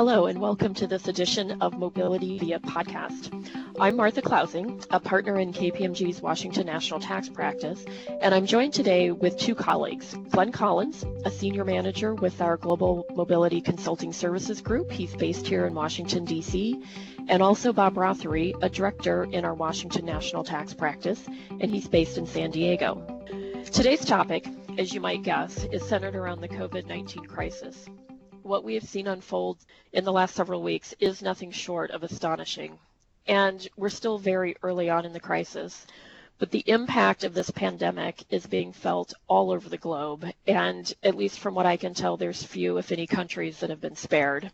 Hello, and welcome to this edition of Mobility Via Podcast. I'm Martha Klasing, a partner in KPMG's Washington National Tax Practice, and I'm joined today with two colleagues Glen Collins, a senior manager with our Global Mobility Consulting Services Group. He's based here in Washington, D.C., and also Bob Rothery, a director in our Washington National Tax Practice, and he's based in San Diego. Today's topic, as you might guess, is centered around the COVID 19 crisis what we have seen unfold in the last several weeks is nothing short of astonishing. And we're still very early on in the crisis. But the impact of this pandemic is being felt all over the globe. And at least from what I can tell, there's few, if any, countries that have been spared.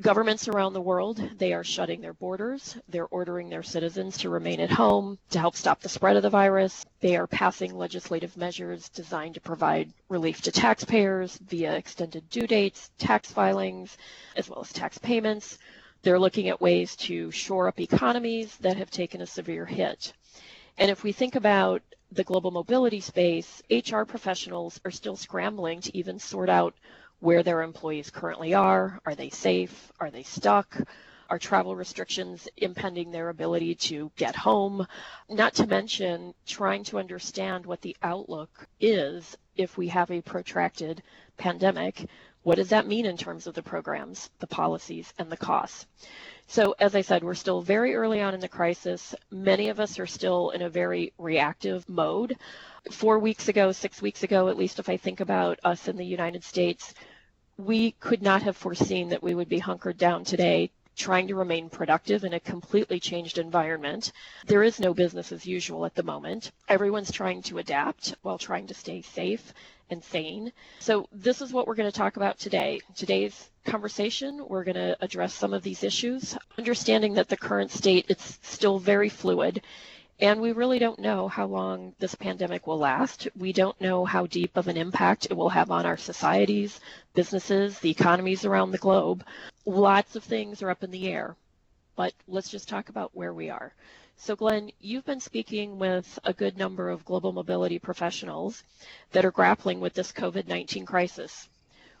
Governments around the world, they are shutting their borders. They're ordering their citizens to remain at home to help stop the spread of the virus. They are passing legislative measures designed to provide relief to taxpayers via extended due dates, tax filings, as well as tax payments. They're looking at ways to shore up economies that have taken a severe hit. And if we think about the global mobility space, HR professionals are still scrambling to even sort out where their employees currently are. Are they safe? Are they stuck? Are travel restrictions impeding their ability to get home? Not to mention trying to understand what the outlook is if we have a protracted pandemic. What does that mean in terms of the programs, the policies, and the costs? So, as I said, we're still very early on in the crisis. Many of us are still in a very reactive mode. Four weeks ago, six weeks ago, at least if I think about us in the United States, we could not have foreseen that we would be hunkered down today trying to remain productive in a completely changed environment. There is no business as usual at the moment. Everyone's trying to adapt while trying to stay safe and sane. So, this is what we're going to talk about today. Today's conversation, we're going to address some of these issues, understanding that the current state it's still very fluid and we really don't know how long this pandemic will last. We don't know how deep of an impact it will have on our societies, businesses, the economies around the globe. Lots of things are up in the air, but let's just talk about where we are. So, Glen, you've been speaking with a good number of global mobility professionals that are grappling with this COVID 19 crisis.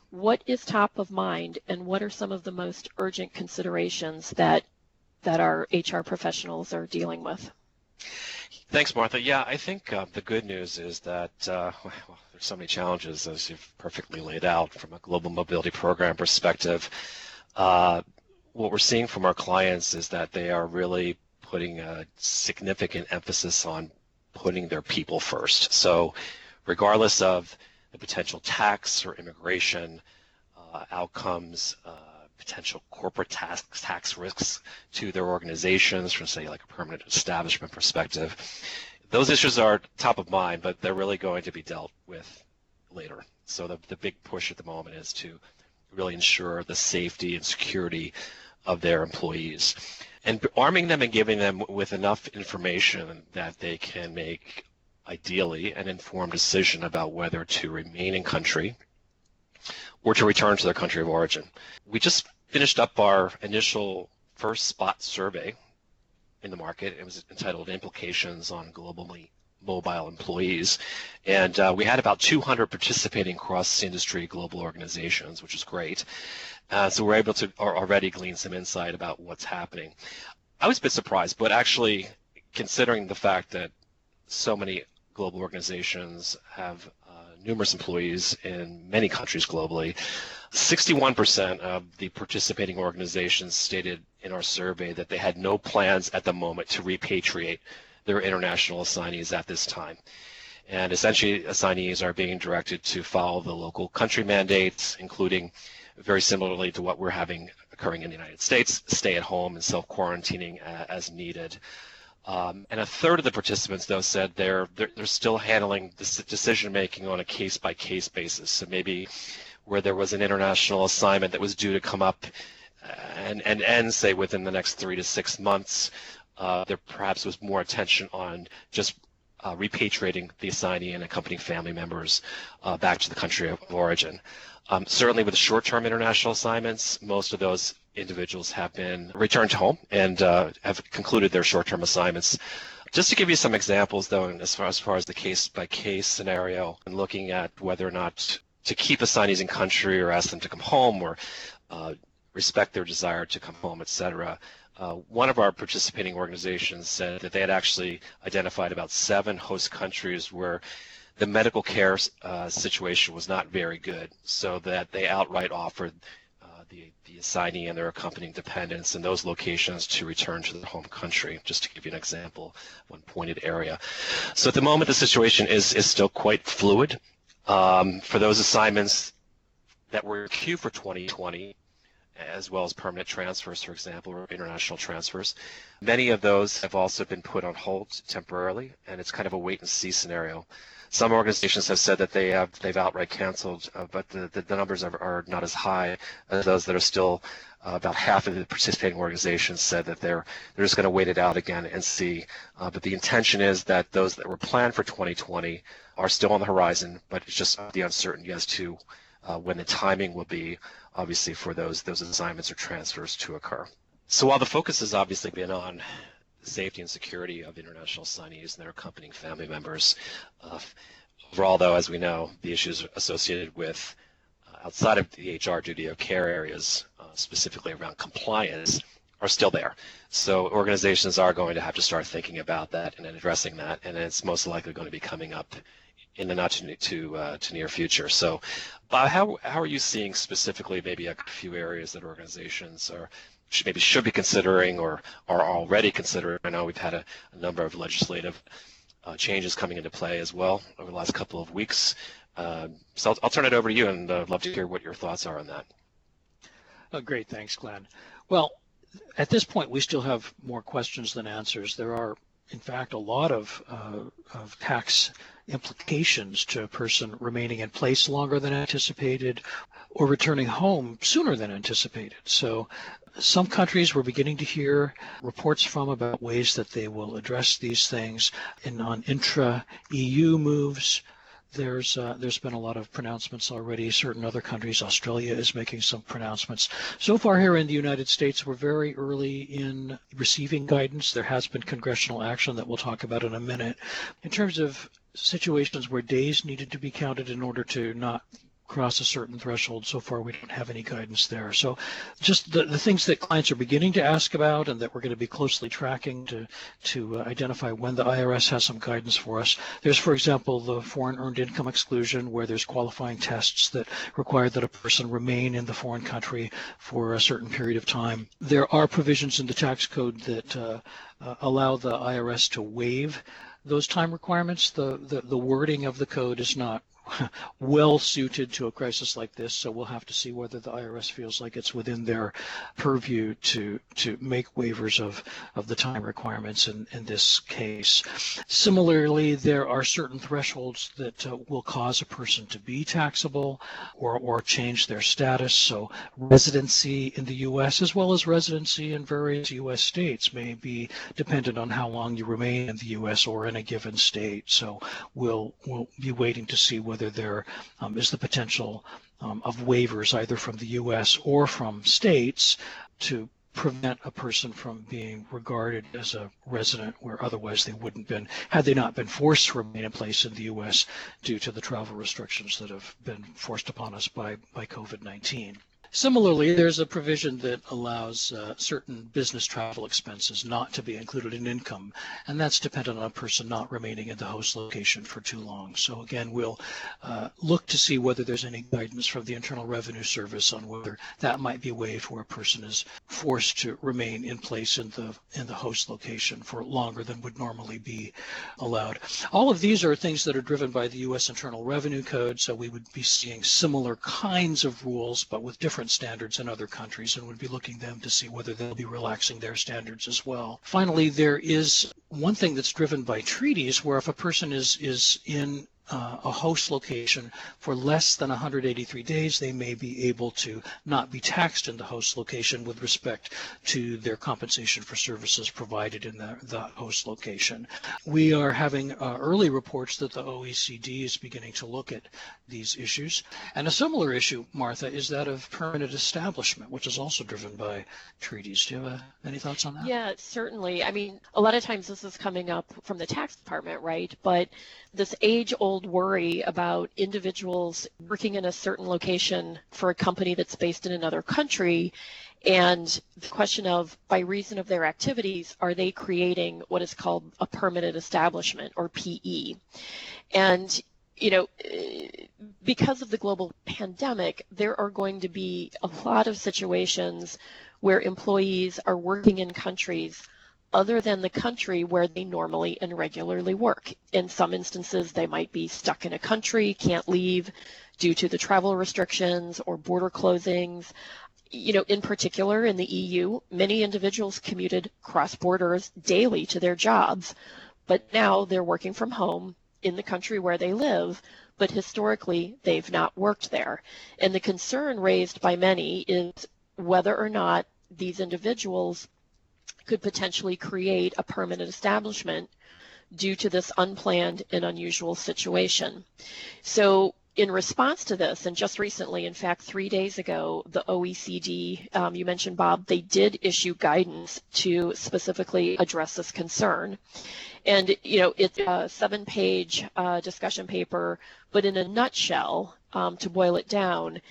What is top of mind, and what are some of the most urgent considerations that, that our HR professionals are dealing with? Thanks, Martha. Yeah, I think uh, the good news is that uh, well, there's so many challenges, as you've perfectly laid out from a global mobility program perspective. Uh, what we're seeing from our clients is that they are really putting a significant emphasis on putting their people first. So, regardless of the potential tax or immigration uh, outcomes, uh, potential corporate tax tax risks to their organizations from say like a permanent establishment perspective. Those issues are top of mind, but they're really going to be dealt with later. So the, the big push at the moment is to really ensure the safety and security of their employees and arming them and giving them with enough information that they can make ideally an informed decision about whether to remain in country or to return to their country of origin. We just finished up our initial first spot survey in the market. It was entitled Implications on Globally Mobile Employees. And uh, we had about 200 participating cross industry global organizations, which is great. Uh, so we're able to already glean some insight about what's happening. I was a bit surprised, but actually, considering the fact that so many global organizations have numerous employees in many countries globally. 61% of the participating organizations stated in our survey that they had no plans at the moment to repatriate their international assignees at this time. And essentially, assignees are being directed to follow the local country mandates, including very similarly to what we're having occurring in the United States, stay at home and self quarantining uh, as needed. Um, and a third of the participants, though, said they're, they're, they're still handling this decision making on a case by case basis. So maybe where there was an international assignment that was due to come up uh, and, and end, say, within the next three to six months, uh, there perhaps was more attention on just uh, repatriating the assignee and accompanying family members uh, back to the country of origin. Um, certainly with short-term international assignments, most of those individuals have been returned home and uh, have concluded their short-term assignments. Just to give you some examples, though, as far, as far as the case-by-case scenario and looking at whether or not to keep assignees in country or ask them to come home or uh, respect their desire to come home, etc. Uh, one of our participating organizations said that they had actually identified about seven host countries where the medical care uh, situation was not very good, so that they outright offered the, the assignee and their accompanying dependents in those locations to return to their home country, just to give you an example, one pointed area. So at the moment, the situation is, is still quite fluid. Um, for those assignments that were in queue for 2020, as well as permanent transfers, for example, or international transfers. Many of those have also been put on hold temporarily, and it's kind of a wait and see scenario. Some organizations have said that they have they've outright canceled, uh, but the, the, the, numbers are, are not as high as those that are still. Uh, about half of the participating organizations said that they're they're just going to wait it out again and see. Uh, but the intention is that those that were planned for 2020 are still on the horizon, but it's just the uncertainty as to uh, when the timing will be, obviously, for those those assignments or transfers to occur. So while the focus has obviously been on safety and security of international signees and their accompanying family members, uh, overall, though, as we know, the issues associated with uh, outside of the HR duty of care areas, uh, specifically around compliance, are still there. So organizations are going to have to start thinking about that and addressing that, and it's most likely going to be coming up in the not too to, uh, to near future. So, Bob, how how are you seeing specifically maybe a few areas that organizations are should, maybe should be considering or are already considering? I know we've had a, a number of legislative uh, changes coming into play as well over the last couple of weeks. Uh, so I'll, I'll, turn it over to you and uh, love to hear what your thoughts are on that. Oh, great, thanks, Glen. Well, at this point, we still have more questions than answers. There are in fact, a lot of, uh, of tax implications to a person remaining in place longer than anticipated or returning home sooner than anticipated. So some countries we're beginning to hear reports from about ways that they will address these things in on intra EU moves there's uh, there's been a lot of pronouncements already. Certain other countries, Australia is making some pronouncements. So far here in the United States, we're very early in receiving guidance. There has been congressional action that we'll talk about in a minute. In terms of situations where days needed to be counted in order to not cross a certain threshold. So far, we don't have any guidance there. So just the, the things that clients are beginning to ask about and that we're going to be closely tracking to, to uh, identify when the IRS has some guidance for us. There's, for example, the foreign earned income exclusion where there's qualifying tests that require that a person remain in the foreign country for a certain period of time. There are provisions in the tax code that uh, uh, allow the IRS to waive those time requirements. The, the, the wording of the code is not well suited to a crisis like this. So we'll have to see whether the IRS feels like it's within their purview to to make waivers of, of the time requirements in, in this case. Similarly, there are certain thresholds that uh, will cause a person to be taxable or, or change their status. So residency in the U.S. as well as residency in various U.S. states may be dependent on how long you remain in the U.S. or in a given state. So we'll we'll be waiting to see whether whether there um, is the potential um, of waivers either from the U.S. or from states to prevent a person from being regarded as a resident where otherwise they wouldn't been had they not been forced to remain in place in the U.S. due to the travel restrictions that have been forced upon us by, by COVID-19. Similarly, there's a provision that allows uh, certain business travel expenses not to be included in income, and that's dependent on a person not remaining in the host location for too long. So again, we'll uh, look to see whether there's any guidance from the Internal Revenue Service on whether that might be waived where a person is forced to remain in place in the in the host location for longer than would normally be allowed. All of these are things that are driven by the U.S. Internal Revenue Code, so we would be seeing similar kinds of rules, but with different different standards in other countries and would be looking them to see whether they'll be relaxing their standards as well. Finally, there is one thing that's driven by treaties where if a person is is in uh, a host location for less than 183 days, they may be able to not be taxed in the host location with respect to their compensation for services provided in the, the host location. We are having uh, early reports that the OECD is beginning to look at these issues. And a similar issue, Martha, is that of permanent establishment, which is also driven by treaties. Do you have uh, any thoughts on that? Yeah, certainly. I mean, a lot of times this is coming up from the tax department, right? But this age old age-old worry about individuals working in a certain location for a company that's based in another country. And the question of by reason of their activities are they creating what is called a permanent establishment or PE and you know because of the global pandemic there are going to be a lot of situations where employees are working in countries other than the country where they normally and regularly work. In some instances, they might be stuck in a country, can't leave due to the travel restrictions or border closings. You know, in particular in the EU, many individuals commuted cross borders daily to their jobs, but now they're working from home in the country where they live, but historically they've not worked there. And the concern raised by many is whether or not these individuals could potentially create a permanent establishment due to this unplanned and unusual situation. So in response to this, and just recently, in fact, three days ago, the OECD, um, you mentioned, Bob, they did issue guidance to specifically address this concern. And, you know, it's a seven page uh, discussion paper, but in a nutshell, um, to boil it down,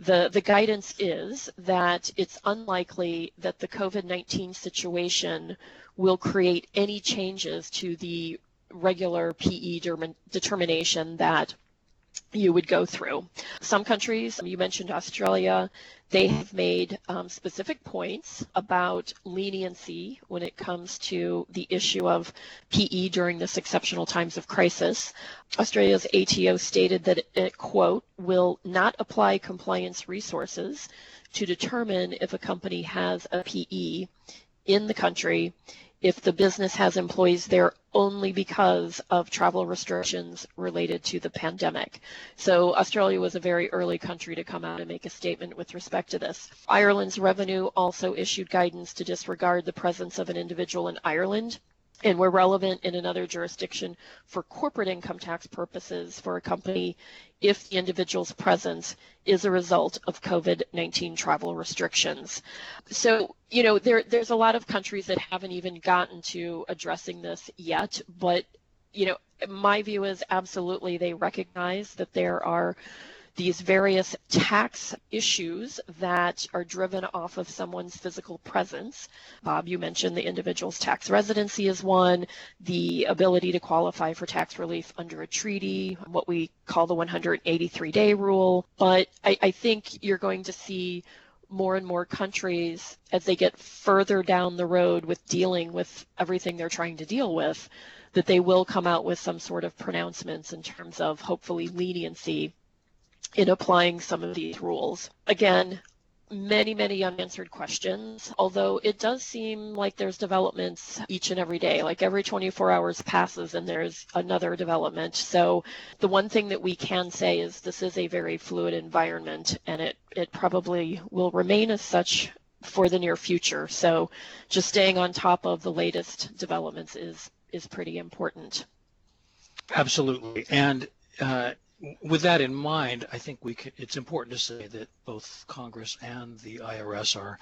the, the guidance is that it's unlikely that the COVID-19 situation will create any changes to the regular PE determination that you would go through. Some countries, you mentioned Australia, they have made um, specific points about leniency when it comes to the issue of PE during this exceptional times of crisis. Australia's ATO stated that it, quote, will not apply compliance resources to determine if a company has a PE in the country if the business has employees there only because of travel restrictions related to the pandemic. So Australia was a very early country to come out and make a statement with respect to this. Ireland's revenue also issued guidance to disregard the presence of an individual in Ireland and were relevant in another jurisdiction for corporate income tax purposes for a company if the individual's presence is a result of COVID-19 travel restrictions. So, you know, there, there's a lot of countries that haven't even gotten to addressing this yet, but, you know, my view is absolutely they recognize that there are these various tax issues that are driven off of someone's physical presence. Bob, you mentioned the individual's tax residency is one, the ability to qualify for tax relief under a treaty, what we call the 183 day rule. But I, I think you're going to see more and more countries as they get further down the road with dealing with everything they're trying to deal with that they will come out with some sort of pronouncements in terms of hopefully leniency in applying some of these rules. Again, many, many unanswered questions, although it does seem like there's developments each and every day. Like every 24 hours passes and there's another development. So the one thing that we can say is this is a very fluid environment and it, it probably will remain as such for the near future. So just staying on top of the latest developments is, is pretty important. Absolutely. And uh, with that in mind, I think we it's important to say that both Congress and the IRS are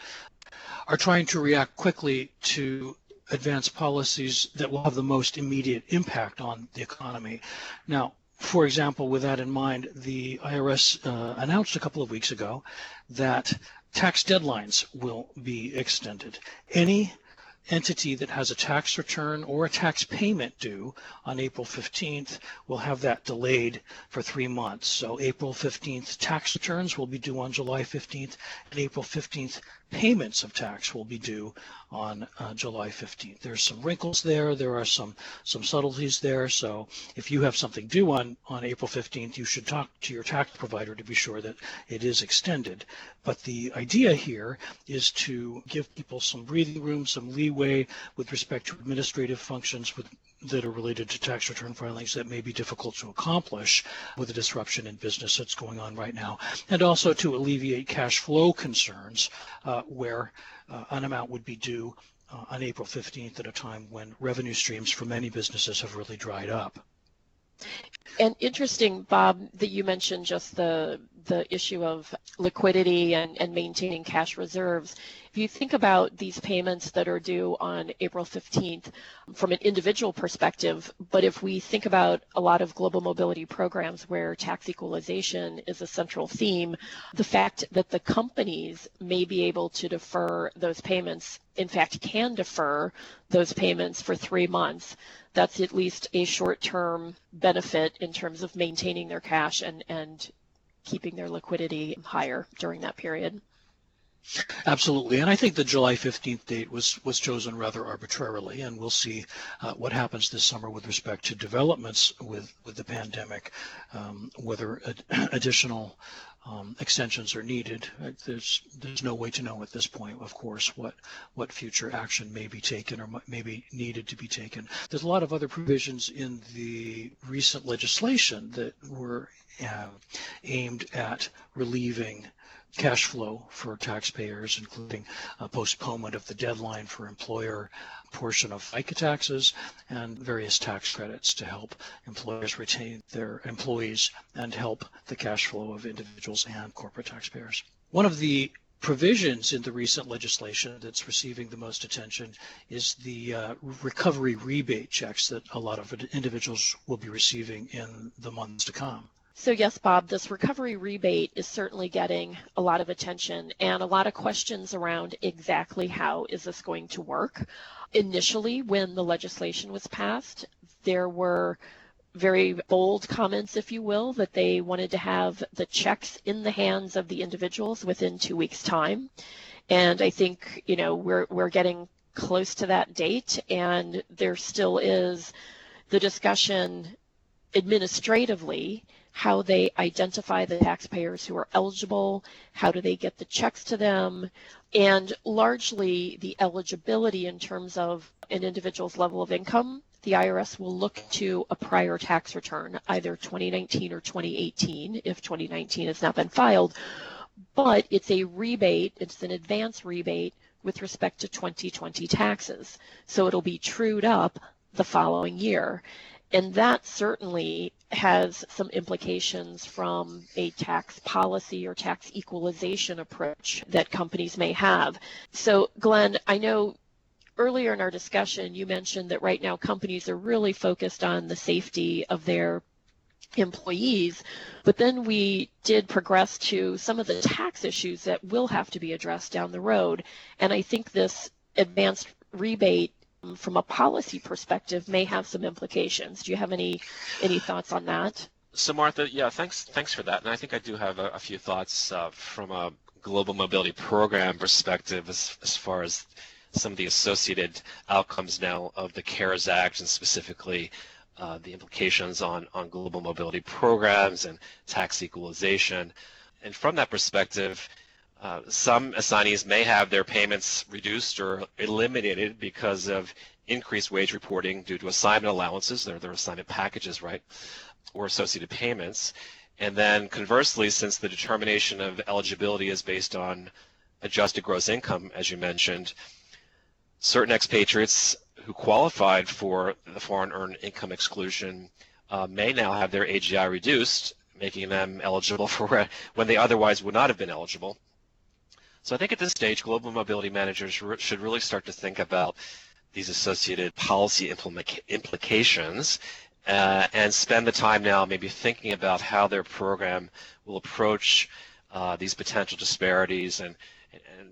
are trying to react quickly to advance policies that will have the most immediate impact on the economy. Now, for example, with that in mind, the IRS uh, announced a couple of weeks ago that tax deadlines will be extended. Any entity that has a tax return or a tax payment due on April 15th will have that delayed for three months. So April 15th tax returns will be due on July 15th and April 15th payments of tax will be due on uh, July 15th. There's some wrinkles there. There are some some subtleties there. So if you have something due on, on April 15th, you should talk to your tax provider to be sure that it is extended. But the idea here is to give people some breathing room, some leeway with respect to administrative functions with that are related to tax return filings that may be difficult to accomplish with the disruption in business that's going on right now, and also to alleviate cash flow concerns uh, where uh, an amount would be due uh, on April 15th at a time when revenue streams for many businesses have really dried up. And interesting, Bob, that you mentioned just the the issue of liquidity and, and maintaining cash reserves. If you think about these payments that are due on April 15th from an individual perspective, but if we think about a lot of global mobility programs where tax equalization is a central theme, the fact that the companies may be able to defer those payments, in fact, can defer those payments for three months that's at least a short-term benefit in terms of maintaining their cash and, and keeping their liquidity higher during that period. Absolutely, and I think the July 15th date was was chosen rather arbitrarily, and we'll see uh, what happens this summer with respect to developments with with the pandemic, um, whether ad- additional um, extensions are needed. Uh, there's there's no way to know at this point, of course, what what future action may be taken or may be needed to be taken. There's a lot of other provisions in the recent legislation that were uh, aimed at relieving cash flow for taxpayers, including a postponement of the deadline for employer portion of FICA taxes and various tax credits to help employers retain their employees and help the cash flow of individuals and corporate taxpayers. One of the provisions in the recent legislation that's receiving the most attention is the uh, recovery rebate checks that a lot of individuals will be receiving in the months to come. So yes, Bob, this recovery rebate is certainly getting a lot of attention and a lot of questions around exactly how is this going to work. Initially, when the legislation was passed, there were very bold comments, if you will, that they wanted to have the checks in the hands of the individuals within two weeks' time. And I think, you know, we're, we're getting close to that date and there still is the discussion administratively how they identify the taxpayers who are eligible, how do they get the checks to them, and largely the eligibility in terms of an individual's level of income. The IRS will look to a prior tax return, either 2019 or 2018, if 2019 has not been filed. But it's a rebate, it's an advance rebate with respect to 2020 taxes. So it'll be trued up the following year. And that certainly has some implications from a tax policy or tax equalization approach that companies may have. So, Glen, I know earlier in our discussion you mentioned that right now companies are really focused on the safety of their employees, but then we did progress to some of the tax issues that will have to be addressed down the road. And I think this advanced rebate from a policy perspective may have some implications. Do you have any any thoughts on that? So Martha, yeah, thanks thanks for that. And I think I do have a, a few thoughts uh, from a global mobility program perspective as, as far as some of the associated outcomes now of the CARES Act and specifically uh, the implications on, on global mobility programs and tax equalization. And from that perspective, uh, some assignees may have their payments reduced or eliminated because of increased wage reporting due to assignment allowances, their, their assignment packages, right, or associated payments. And then conversely, since the determination of eligibility is based on adjusted gross income, as you mentioned, certain expatriates who qualified for the foreign earned income exclusion uh, may now have their AGI reduced, making them eligible for when they otherwise would not have been eligible. So I think at this stage, global mobility managers should really start to think about these associated policy implications uh, and spend the time now maybe thinking about how their program will approach uh, these potential disparities and, and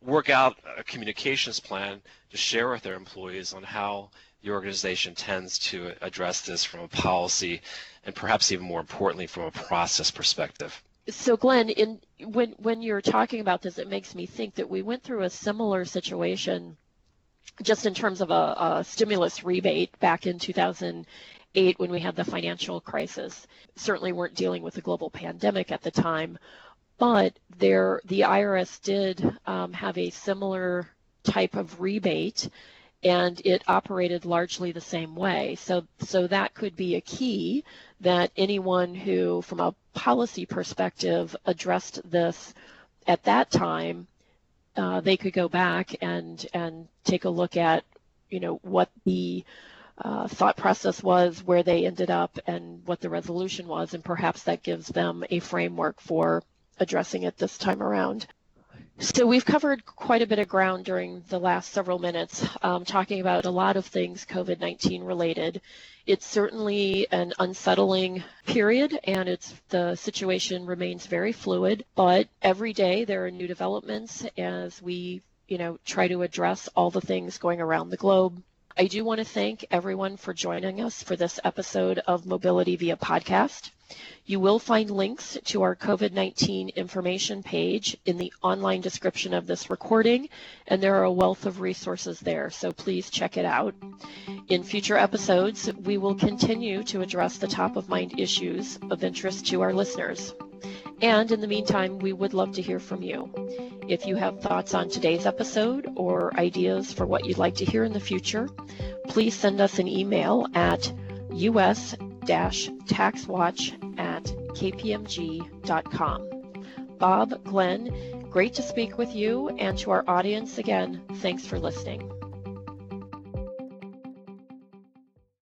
work out a communications plan to share with their employees on how the organization tends to address this from a policy and perhaps even more importantly from a process perspective so Glen, in when when you're talking about this, it makes me think that we went through a similar situation, just in terms of a, a stimulus rebate back in 2008 when we had the financial crisis. Certainly weren't dealing with a global pandemic at the time, but there the IRS did um, have a similar type of rebate and it operated largely the same way. So, so that could be a key that anyone who, from a policy perspective, addressed this at that time, uh, they could go back and and take a look at, you know, what the uh, thought process was, where they ended up, and what the resolution was, and perhaps that gives them a framework for addressing it this time around. So we've covered quite a bit of ground during the last several minutes, um, talking about a lot of things COVID-19 related. It's certainly an unsettling period, and it's the situation remains very fluid. But every day there are new developments as we, you know, try to address all the things going around the globe. I do want to thank everyone for joining us for this episode of Mobility Via Podcast. You will find links to our COVID-19 information page in the online description of this recording, and there are a wealth of resources there, so please check it out. In future episodes, we will continue to address the top of mind issues of interest to our listeners. And in the meantime, we would love to hear from you. If you have thoughts on today's episode or ideas for what you'd like to hear in the future, please send us an email at us-taxwatch at kpmg.com. Bob, Glen, great to speak with you, and to our audience again, thanks for listening.